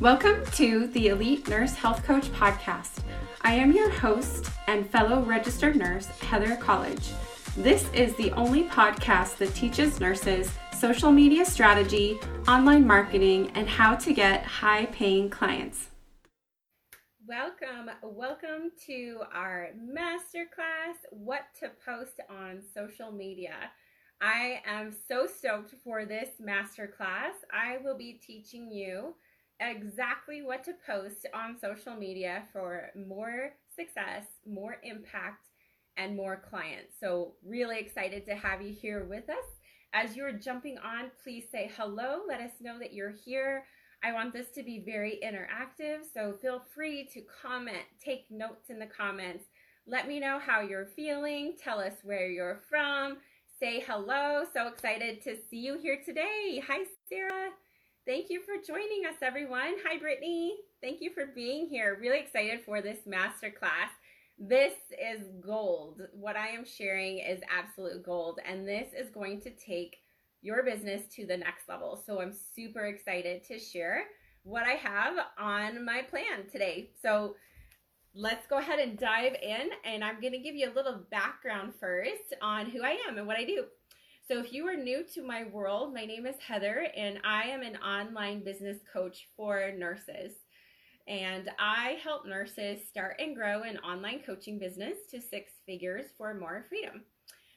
Welcome to the Elite Nurse Health Coach Podcast. I am your host and fellow registered nurse, Heather College. This is the only podcast that teaches nurses social media strategy, online marketing, and how to get high paying clients. Welcome, welcome to our masterclass What to Post on Social Media. I am so stoked for this masterclass. I will be teaching you exactly what to post on social media for more success, more impact, and more clients. So, really excited to have you here with us. As you're jumping on, please say hello. Let us know that you're here. I want this to be very interactive, so feel free to comment, take notes in the comments. Let me know how you're feeling. Tell us where you're from. Say hello. So excited to see you here today. Hi, Sarah. Thank you for joining us, everyone. Hi, Brittany. Thank you for being here. Really excited for this masterclass. This is gold. What I am sharing is absolute gold, and this is going to take your business to the next level. So I'm super excited to share what I have on my plan today. So let's go ahead and dive in, and I'm going to give you a little background first on who I am and what I do. So, if you are new to my world, my name is Heather, and I am an online business coach for nurses. And I help nurses start and grow an online coaching business to six figures for more freedom.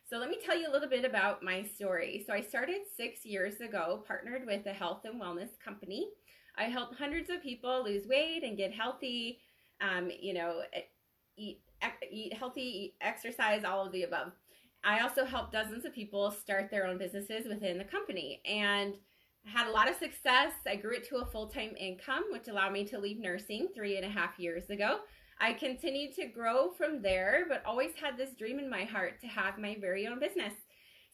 So, let me tell you a little bit about my story. So, I started six years ago, partnered with a health and wellness company. I help hundreds of people lose weight and get healthy, um, you know, eat, eat healthy, eat, exercise, all of the above. I also helped dozens of people start their own businesses within the company and had a lot of success. I grew it to a full time income, which allowed me to leave nursing three and a half years ago. I continued to grow from there, but always had this dream in my heart to have my very own business.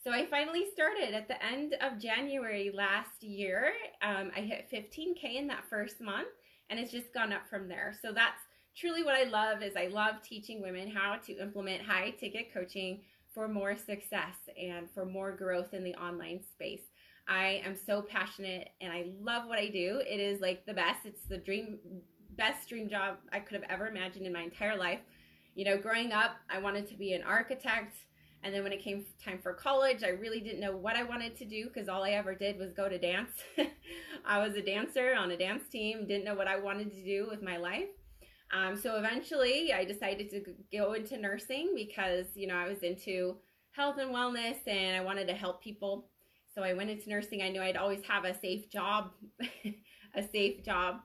So I finally started at the end of January last year. Um, I hit 15k in that first month, and it's just gone up from there. So that's truly what I love is I love teaching women how to implement high ticket coaching for more success and for more growth in the online space. I am so passionate and I love what I do. It is like the best. It's the dream best dream job I could have ever imagined in my entire life. You know, growing up, I wanted to be an architect. And then when it came time for college, I really didn't know what I wanted to do because all I ever did was go to dance. I was a dancer on a dance team, didn't know what I wanted to do with my life. Um, so eventually, I decided to go into nursing because you know I was into health and wellness and I wanted to help people. So I went into nursing. I knew I'd always have a safe job, a safe job,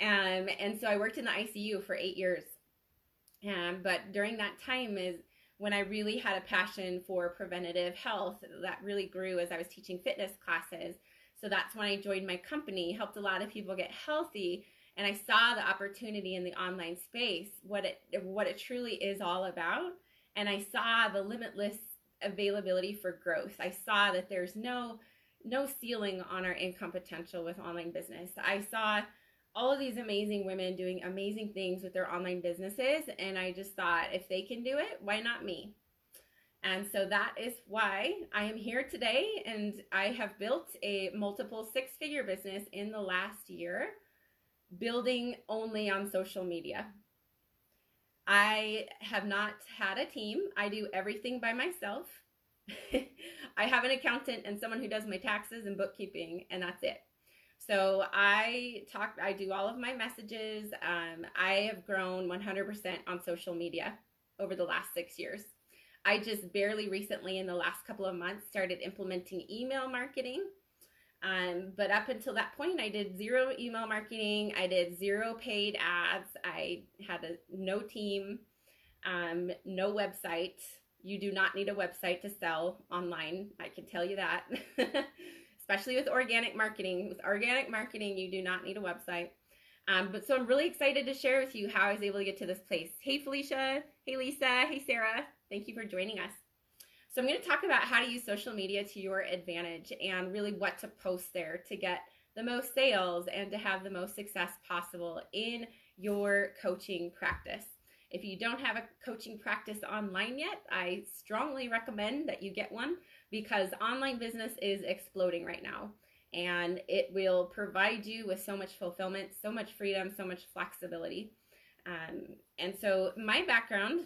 um, and so I worked in the ICU for eight years. Um, but during that time is when I really had a passion for preventative health that really grew as I was teaching fitness classes. So that's when I joined my company, helped a lot of people get healthy and I saw the opportunity in the online space, what it what it truly is all about, and I saw the limitless availability for growth. I saw that there's no no ceiling on our income potential with online business. I saw all of these amazing women doing amazing things with their online businesses and I just thought if they can do it, why not me? And so that is why I am here today and I have built a multiple six-figure business in the last year building only on social media. I have not had a team. I do everything by myself. I have an accountant and someone who does my taxes and bookkeeping, and that's it. So I talk, I do all of my messages. Um, I have grown 100% on social media over the last six years. I just barely recently, in the last couple of months, started implementing email marketing. Um, but up until that point, I did zero email marketing. I did zero paid ads. I had a no team, um, no website. You do not need a website to sell online. I can tell you that, especially with organic marketing. With organic marketing, you do not need a website. Um, but so I'm really excited to share with you how I was able to get to this place. Hey, Felicia. Hey, Lisa. Hey, Sarah. Thank you for joining us. So I'm going to talk about how to use social media to your advantage and really what to post there to get the most sales and to have the most success possible in your coaching practice. If you don't have a coaching practice online yet, I strongly recommend that you get one because online business is exploding right now. and it will provide you with so much fulfillment, so much freedom, so much flexibility. Um, and so, my background,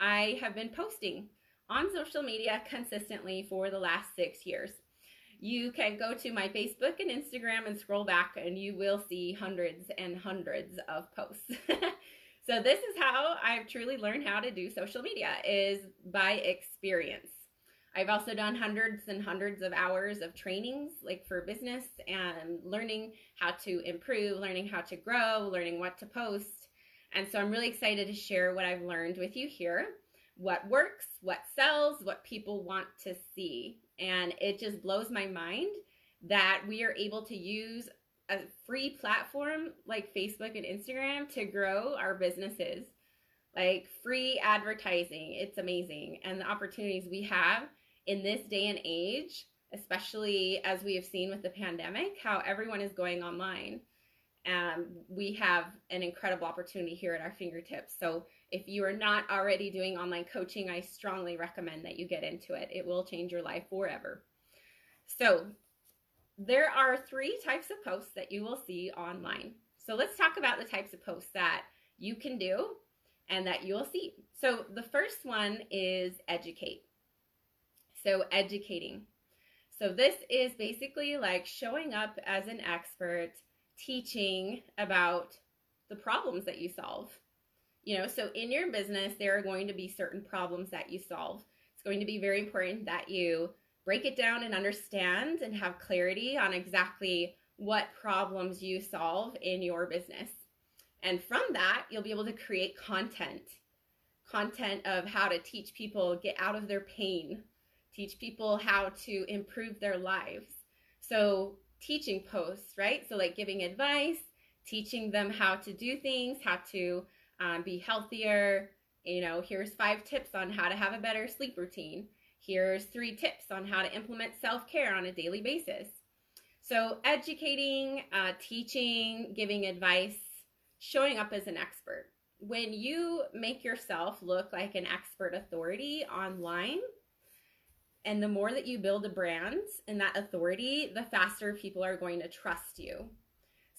I have been posting on social media consistently for the last six years. You can go to my Facebook and Instagram and scroll back, and you will see hundreds and hundreds of posts. so this is how I've truly learned how to do social media is by experience. I've also done hundreds and hundreds of hours of trainings, like for business and learning how to improve, learning how to grow, learning what to post. And so I'm really excited to share what I've learned with you here what works, what sells, what people want to see. And it just blows my mind that we are able to use a free platform like Facebook and Instagram to grow our businesses. Like free advertising, it's amazing. And the opportunities we have in this day and age, especially as we have seen with the pandemic, how everyone is going online. Um, we have an incredible opportunity here at our fingertips. So, if you are not already doing online coaching, I strongly recommend that you get into it. It will change your life forever. So, there are three types of posts that you will see online. So, let's talk about the types of posts that you can do and that you will see. So, the first one is educate. So, educating. So, this is basically like showing up as an expert, teaching about the problems that you solve. You know, so in your business, there are going to be certain problems that you solve. It's going to be very important that you break it down and understand and have clarity on exactly what problems you solve in your business. And from that, you'll be able to create content content of how to teach people get out of their pain teach people how to improve their lives. So, teaching posts, right? So, like giving advice, teaching them how to do things, how to um, be healthier. You know, here's five tips on how to have a better sleep routine. Here's three tips on how to implement self care on a daily basis. So, educating, uh, teaching, giving advice, showing up as an expert. When you make yourself look like an expert authority online, and the more that you build a brand and that authority, the faster people are going to trust you.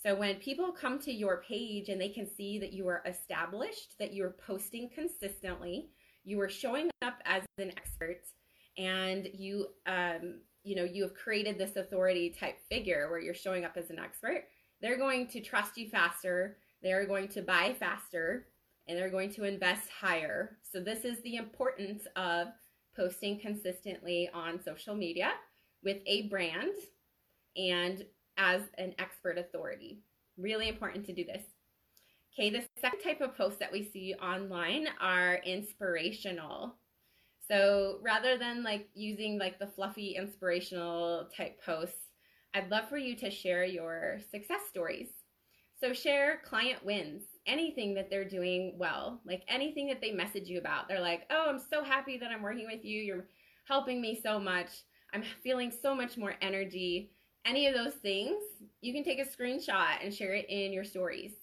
So when people come to your page and they can see that you are established, that you're posting consistently, you are showing up as an expert, and you um, you know you have created this authority type figure where you're showing up as an expert, they're going to trust you faster. They're going to buy faster, and they're going to invest higher. So this is the importance of posting consistently on social media with a brand and as an expert authority. Really important to do this. Okay, the second type of posts that we see online are inspirational. So rather than like using like the fluffy inspirational type posts, I'd love for you to share your success stories. So share client wins anything that they're doing well, like anything that they message you about. They're like, oh, I'm so happy that I'm working with you. You're helping me so much. I'm feeling so much more energy. Any of those things, you can take a screenshot and share it in your stories.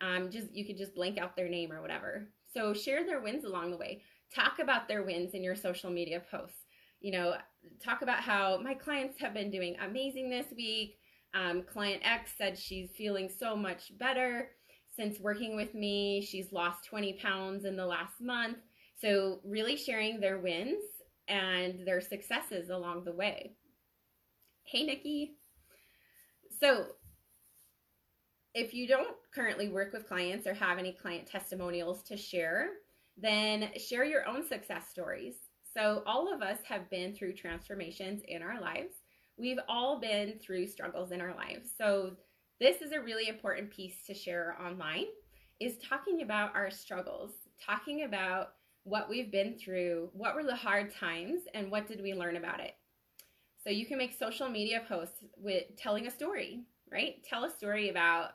Um, just you could just blank out their name or whatever. So share their wins along the way. Talk about their wins in your social media posts. You know, talk about how my clients have been doing amazing this week. Um, client X said she's feeling so much better since working with me. She's lost 20 pounds in the last month. So, really sharing their wins and their successes along the way. Hey, Nikki. So, if you don't currently work with clients or have any client testimonials to share, then share your own success stories. So, all of us have been through transformations in our lives. We've all been through struggles in our lives. So, this is a really important piece to share online is talking about our struggles, talking about what we've been through, what were the hard times, and what did we learn about it. So you can make social media posts with telling a story, right? Tell a story about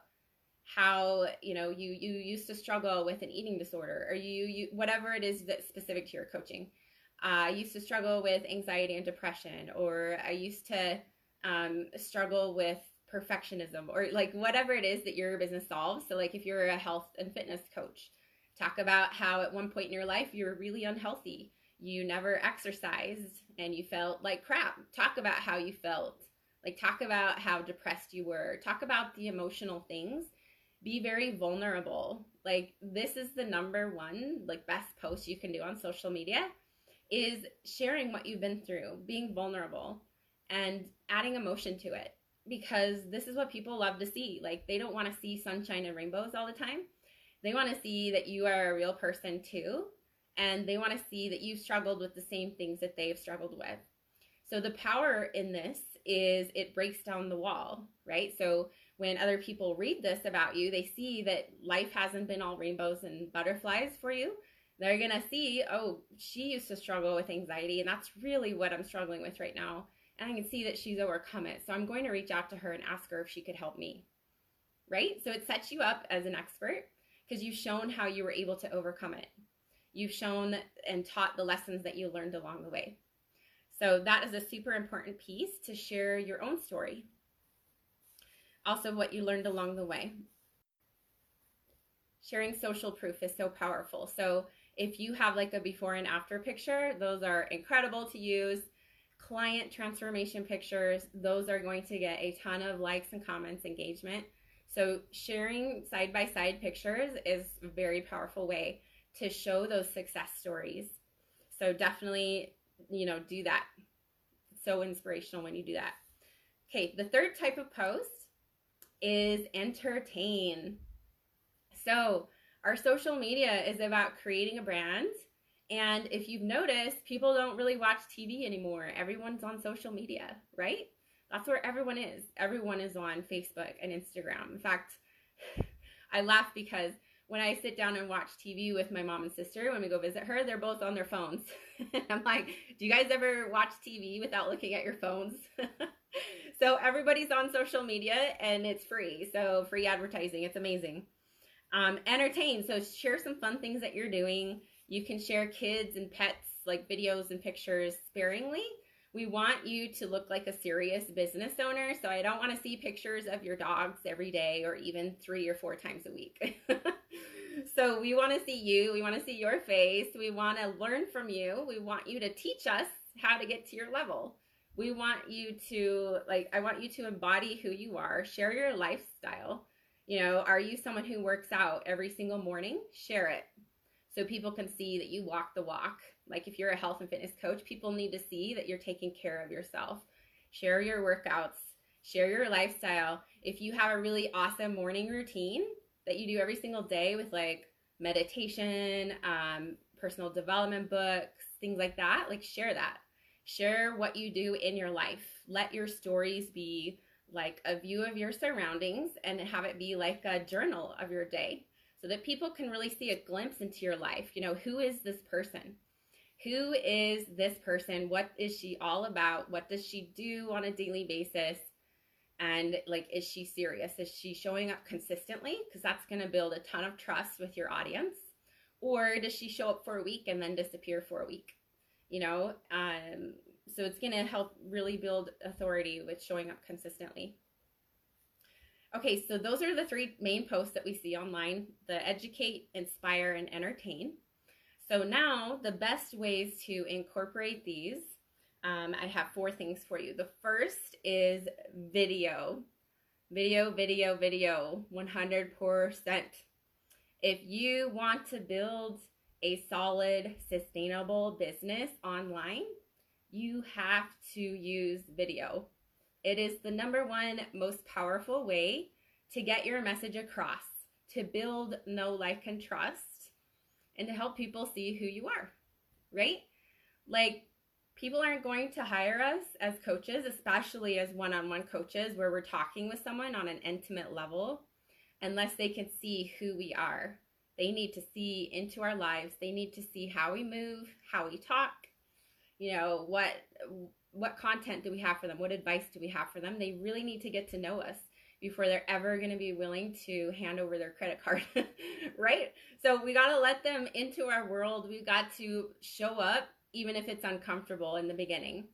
how you know you you used to struggle with an eating disorder or you you whatever it is that's specific to your coaching uh, i used to struggle with anxiety and depression or i used to um, struggle with perfectionism or like whatever it is that your business solves. So, like if you're a health and fitness coach, talk about how at one point in your life you were really unhealthy. You never exercised and you felt like crap. Talk about how you felt. Like, talk about how depressed you were, talk about the emotional things, be very vulnerable. Like, this is the number one, like, best post you can do on social media is sharing what you've been through, being vulnerable, and adding emotion to it because this is what people love to see. Like, they don't want to see sunshine and rainbows all the time. They want to see that you are a real person too, and they want to see that you've struggled with the same things that they've struggled with. So, the power in this is it breaks down the wall, right? So, when other people read this about you, they see that life hasn't been all rainbows and butterflies for you. They're going to see, oh, she used to struggle with anxiety, and that's really what I'm struggling with right now and I can see that she's overcome it. So I'm going to reach out to her and ask her if she could help me. Right? So it sets you up as an expert because you've shown how you were able to overcome it. You've shown and taught the lessons that you learned along the way. So that is a super important piece to share your own story. Also, what you learned along the way. Sharing social proof is so powerful. So if you have like a before and after picture, those are incredible to use client transformation pictures, those are going to get a ton of likes and comments, engagement. So sharing side by side pictures is a very powerful way to show those success stories. So definitely, you know, do that. so inspirational when you do that. Okay, the third type of post is entertain. So, our social media is about creating a brand and if you've noticed, people don't really watch TV anymore. Everyone's on social media, right? That's where everyone is. Everyone is on Facebook and Instagram. In fact, I laugh because when I sit down and watch TV with my mom and sister when we go visit her, they're both on their phones. I'm like, do you guys ever watch TV without looking at your phones? so everybody's on social media and it's free. So free advertising. It's amazing. Um, entertain. So share some fun things that you're doing you can share kids and pets like videos and pictures sparingly. We want you to look like a serious business owner, so I don't want to see pictures of your dogs every day or even three or four times a week. so we want to see you, we want to see your face, we want to learn from you, we want you to teach us how to get to your level. We want you to like I want you to embody who you are, share your lifestyle. You know, are you someone who works out every single morning? Share it so people can see that you walk the walk. Like if you're a health and fitness coach, people need to see that you're taking care of yourself. Share your workouts, share your lifestyle. If you have a really awesome morning routine that you do every single day with like meditation, um, personal development books, things like that, like share that. Share what you do in your life. Let your stories be like a view of your surroundings and have it be like a journal of your day so that people can really see a glimpse into your life. You know, who is this person? Who is this person? What is she all about? What does she do on a daily basis? And like, is she serious? Is she showing up consistently? Because that's going to build a ton of trust with your audience. Or does she show up for a week and then disappear for a week? You know, um, so it's going to help really build authority with showing up consistently. Okay, so those are the three main posts that we see online the educate, inspire, and entertain. So now the best ways to incorporate these, um, I have four things for you. The first is video. Video, video, video, 100%. If you want to build a solid, sustainable business online, you have to use video. It is the number one most powerful way to get your message across, to build know, like, and trust, and to help people see who you are, right? Like, people aren't going to hire us as coaches, especially as one on one coaches where we're talking with someone on an intimate level, unless they can see who we are. They need to see into our lives. They need to see how we move, how we talk, you know, what what content do we have for them? What advice do we have for them? They really need to get to know us before they're ever going to be willing to hand over their credit card, right? So we got to let them into our world. We've got to show up, even if it's uncomfortable in the beginning.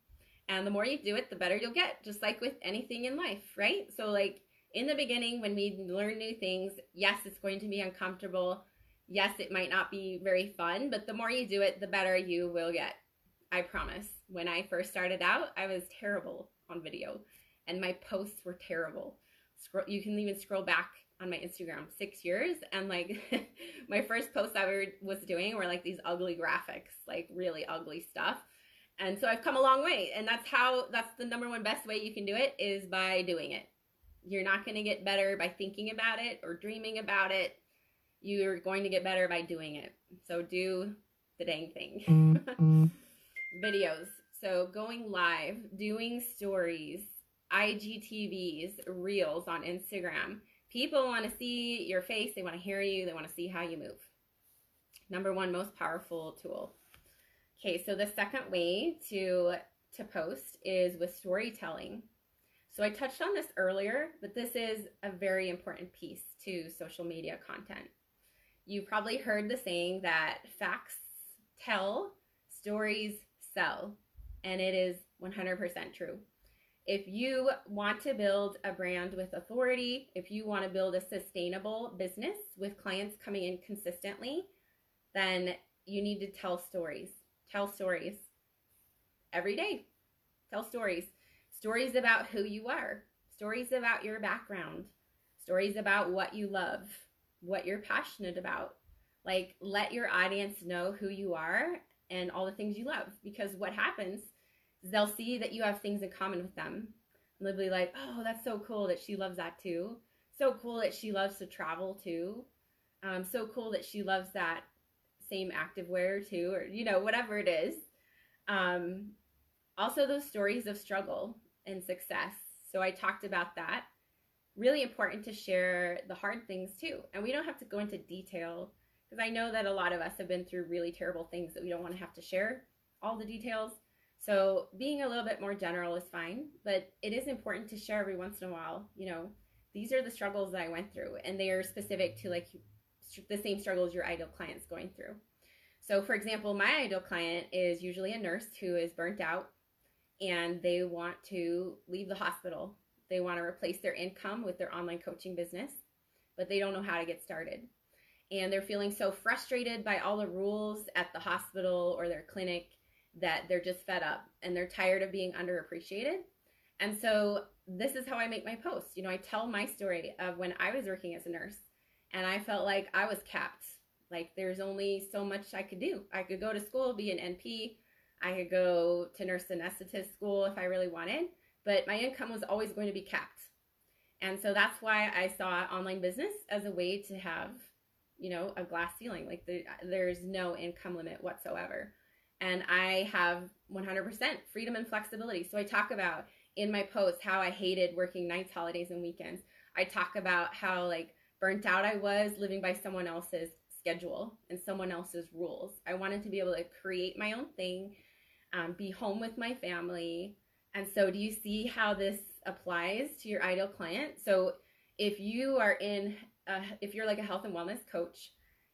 And the more you do it, the better you'll get, just like with anything in life, right? So, like in the beginning, when we learn new things, yes, it's going to be uncomfortable. Yes, it might not be very fun, but the more you do it, the better you will get. I promise. When I first started out, I was terrible on video. and my posts were terrible. Scroll, you can even scroll back on my Instagram six years, and like my first post I was doing were like these ugly graphics, like really ugly stuff. And so I've come a long way, and that's how that's the number one best way you can do it is by doing it. You're not going to get better by thinking about it or dreaming about it. You're going to get better by doing it. So do the dang thing. Videos. So going live, doing stories, IGTVs, reels on Instagram. People want to see your face, they want to hear you, they want to see how you move. Number one most powerful tool. Okay, so the second way to to post is with storytelling. So I touched on this earlier, but this is a very important piece to social media content. You probably heard the saying that facts tell, stories sell, and it is 100% true. If you want to build a brand with authority, if you want to build a sustainable business with clients coming in consistently, then you need to tell stories. Tell stories every day. Tell stories. Stories about who you are, stories about your background, stories about what you love, what you're passionate about. Like, let your audience know who you are and all the things you love. Because what happens is they'll see that you have things in common with them. And they'll be like, oh, that's so cool that she loves that too. So cool that she loves to travel too. Um, so cool that she loves that same activewear too, or, you know, whatever it is. Um, also, those stories of struggle and success. So I talked about that. Really important to share the hard things too. And we don't have to go into detail because I know that a lot of us have been through really terrible things that we don't want to have to share all the details. So being a little bit more general is fine, but it is important to share every once in a while. You know, these are the struggles that I went through, and they are specific to like the same struggles your ideal client's going through. So, for example, my ideal client is usually a nurse who is burnt out and they want to leave the hospital. They want to replace their income with their online coaching business, but they don't know how to get started. And they're feeling so frustrated by all the rules at the hospital or their clinic that they're just fed up and they're tired of being underappreciated. And so this is how I make my posts. You know, I tell my story of when I was working as a nurse and I felt like I was capped. Like there's only so much I could do. I could go to school, be an NP, I could go to nurse anesthetist school if I really wanted, but my income was always going to be capped. And so that's why I saw online business as a way to have, you know, a glass ceiling. Like the, there's no income limit whatsoever. And I have 100% freedom and flexibility. So I talk about in my posts how I hated working nights, holidays, and weekends. I talk about how like burnt out I was living by someone else's schedule and someone else's rules. I wanted to be able to create my own thing um, be home with my family. And so, do you see how this applies to your ideal client? So, if you are in, if you're like a health and wellness coach,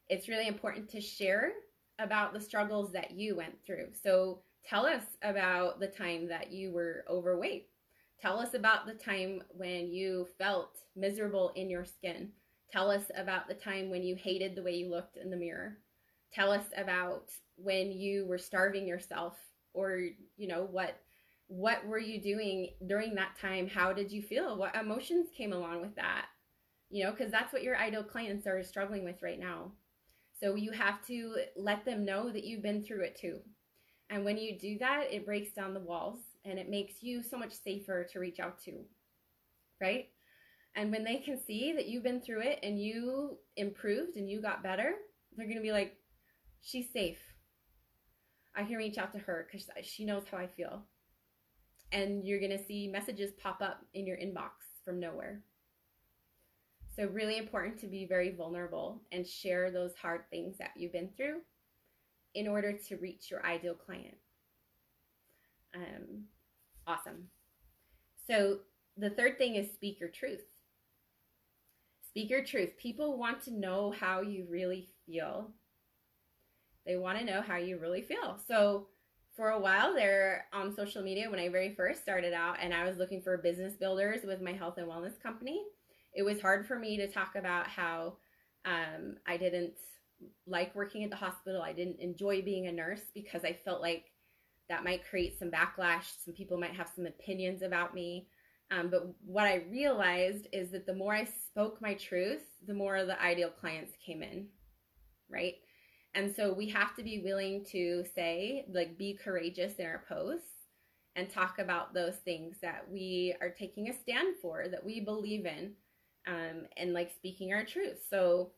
it's really important to share about the struggles that you went through. So, tell us about the time that you were overweight. Tell us about the time when you felt miserable in your skin. Tell us about the time when you hated the way you looked in the mirror. Tell us about when you were starving yourself or you know what what were you doing during that time how did you feel what emotions came along with that you know because that's what your ideal clients are struggling with right now so you have to let them know that you've been through it too and when you do that it breaks down the walls and it makes you so much safer to reach out to right and when they can see that you've been through it and you improved and you got better they're going to be like she's safe I can reach out to her because she knows how I feel. And you're going to see messages pop up in your inbox from nowhere. So, really important to be very vulnerable and share those hard things that you've been through in order to reach your ideal client. Um, awesome. So, the third thing is speak your truth. Speak your truth. People want to know how you really feel they want to know how you really feel. So for a while there on social media, when I very first started out and I was looking for business builders with my health and wellness company, it was hard for me to talk about how um, I didn't like working at the hospital. I didn't enjoy being a nurse because I felt like that might create some backlash. Some people might have some opinions about me. Um, but what I realized is that the more I spoke my truth, the more the ideal clients came in, right? And so we have to be willing to say, like, be courageous in our posts and talk about those things that we are taking a stand for, that we believe in, um, and like speaking our truth. So,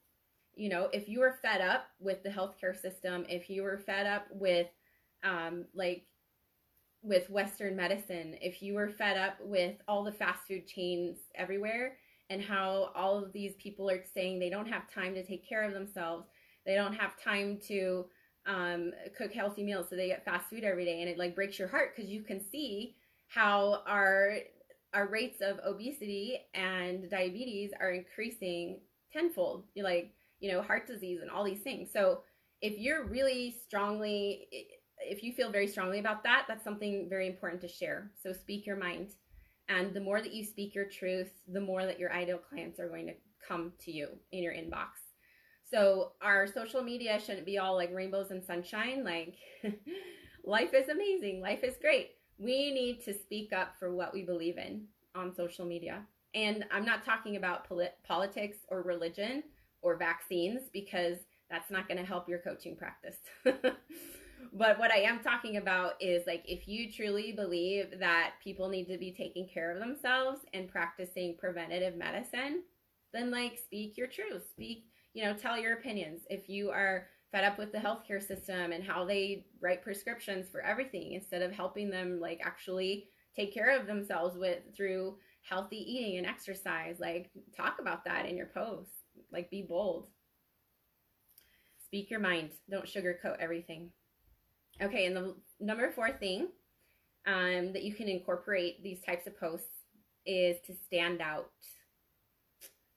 you know, if you are fed up with the healthcare system, if you were fed up with, um, like, with Western medicine, if you were fed up with all the fast food chains everywhere and how all of these people are saying they don't have time to take care of themselves, they don't have time to um, cook healthy meals, so they get fast food every day, and it like breaks your heart because you can see how our our rates of obesity and diabetes are increasing tenfold. Like you know heart disease and all these things. So if you're really strongly if you feel very strongly about that, that's something very important to share. So speak your mind. And the more that you speak your truth, the more that your ideal clients are going to come to you in your inbox. So our social media shouldn't be all like rainbows and sunshine. Like life is amazing, life is great. We need to speak up for what we believe in on social media. And I'm not talking about polit- politics or religion or vaccines because that's not going to help your coaching practice. but what I am talking about is like if you truly believe that people need to be taking care of themselves and practicing preventative medicine, then like speak your truth. Speak, you know, tell your opinions. If you are fed up with the healthcare system and how they write prescriptions for everything instead of helping them like actually take care of themselves with through healthy eating and exercise, like talk about that in your posts. Like be bold. Speak your mind. Don't sugarcoat everything. Okay, and the number four thing um, that you can incorporate these types of posts is to stand out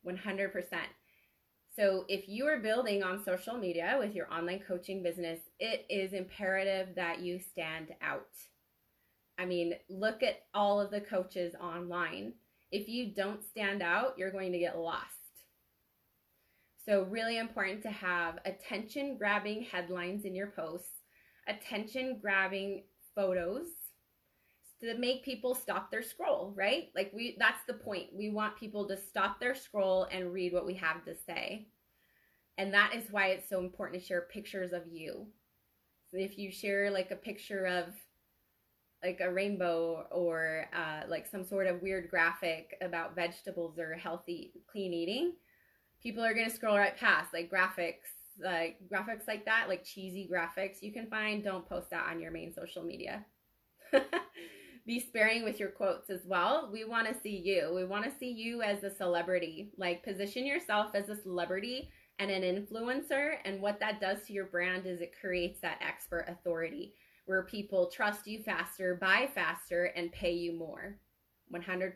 100%. So, if you are building on social media with your online coaching business, it is imperative that you stand out. I mean, look at all of the coaches online. If you don't stand out, you're going to get lost. So, really important to have attention grabbing headlines in your posts attention grabbing photos to make people stop their scroll, right? Like we that's the point. We want people to stop their scroll and read what we have to say. And that is why it's so important to share pictures of you. So if you share like a picture of like a rainbow or uh, like some sort of weird graphic about vegetables or healthy clean eating, people are going to scroll right past like graphics like graphics like that, like cheesy graphics you can find, don't post that on your main social media. Be sparing with your quotes as well. We want to see you. We want to see you as a celebrity. Like position yourself as a celebrity and an influencer. And what that does to your brand is it creates that expert authority where people trust you faster, buy faster, and pay you more. 100%.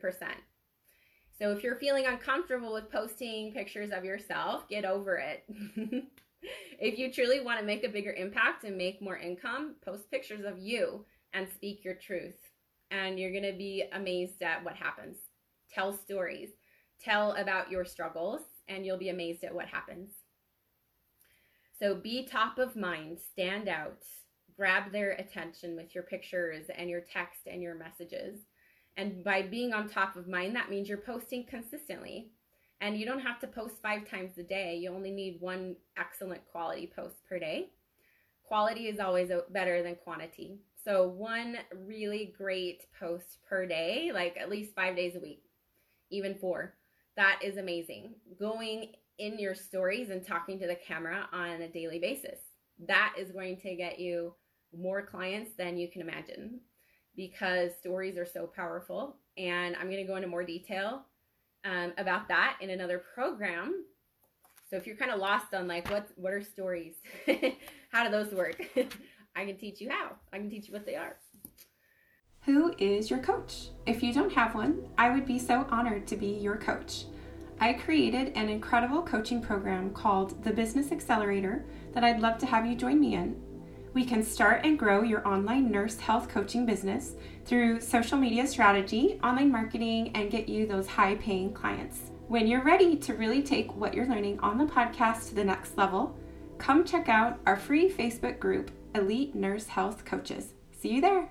So if you're feeling uncomfortable with posting pictures of yourself, get over it. if you truly want to make a bigger impact and make more income, post pictures of you and speak your truth. And you're going to be amazed at what happens. Tell stories, tell about your struggles, and you'll be amazed at what happens. So be top of mind, stand out, grab their attention with your pictures and your text and your messages. And by being on top of mind, that means you're posting consistently. And you don't have to post five times a day. You only need one excellent quality post per day. Quality is always better than quantity. So, one really great post per day, like at least five days a week, even four, that is amazing. Going in your stories and talking to the camera on a daily basis, that is going to get you more clients than you can imagine because stories are so powerful. And I'm going to go into more detail um, about that in another program. So if you're kind of lost on like what what are stories, how do those work? I can teach you how. I can teach you what they are. Who is your coach? If you don't have one, I would be so honored to be your coach. I created an incredible coaching program called the Business Accelerator that I'd love to have you join me in. We can start and grow your online nurse health coaching business through social media strategy, online marketing, and get you those high paying clients. When you're ready to really take what you're learning on the podcast to the next level, come check out our free Facebook group, Elite Nurse Health Coaches. See you there.